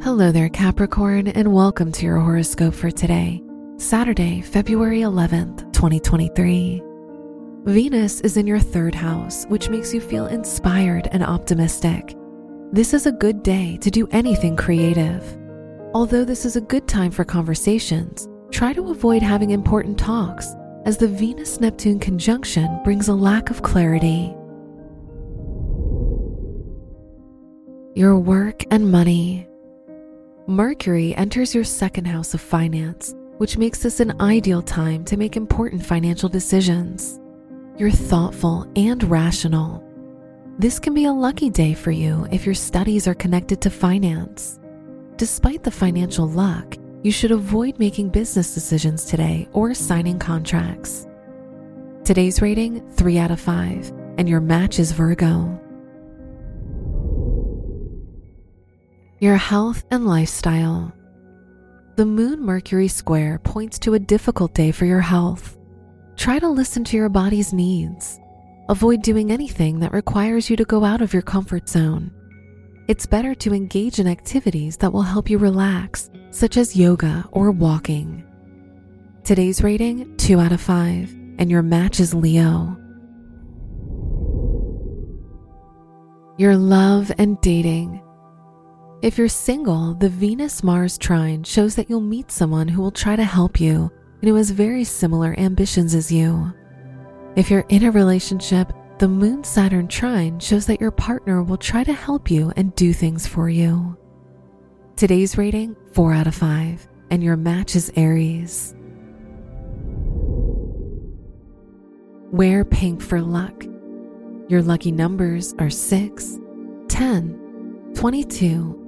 Hello there, Capricorn, and welcome to your horoscope for today, Saturday, February 11th, 2023. Venus is in your third house, which makes you feel inspired and optimistic. This is a good day to do anything creative. Although this is a good time for conversations, try to avoid having important talks, as the Venus Neptune conjunction brings a lack of clarity. Your work and money. Mercury enters your second house of finance, which makes this an ideal time to make important financial decisions. You're thoughtful and rational. This can be a lucky day for you if your studies are connected to finance. Despite the financial luck, you should avoid making business decisions today or signing contracts. Today's rating 3 out of 5, and your match is Virgo. Your health and lifestyle. The Moon Mercury square points to a difficult day for your health. Try to listen to your body's needs. Avoid doing anything that requires you to go out of your comfort zone. It's better to engage in activities that will help you relax, such as yoga or walking. Today's rating 2 out of 5, and your match is Leo. Your love and dating. If you're single, the Venus Mars trine shows that you'll meet someone who will try to help you and who has very similar ambitions as you. If you're in a relationship, the Moon Saturn trine shows that your partner will try to help you and do things for you. Today's rating 4 out of 5, and your match is Aries. Wear pink for luck. Your lucky numbers are 6, 10, 22,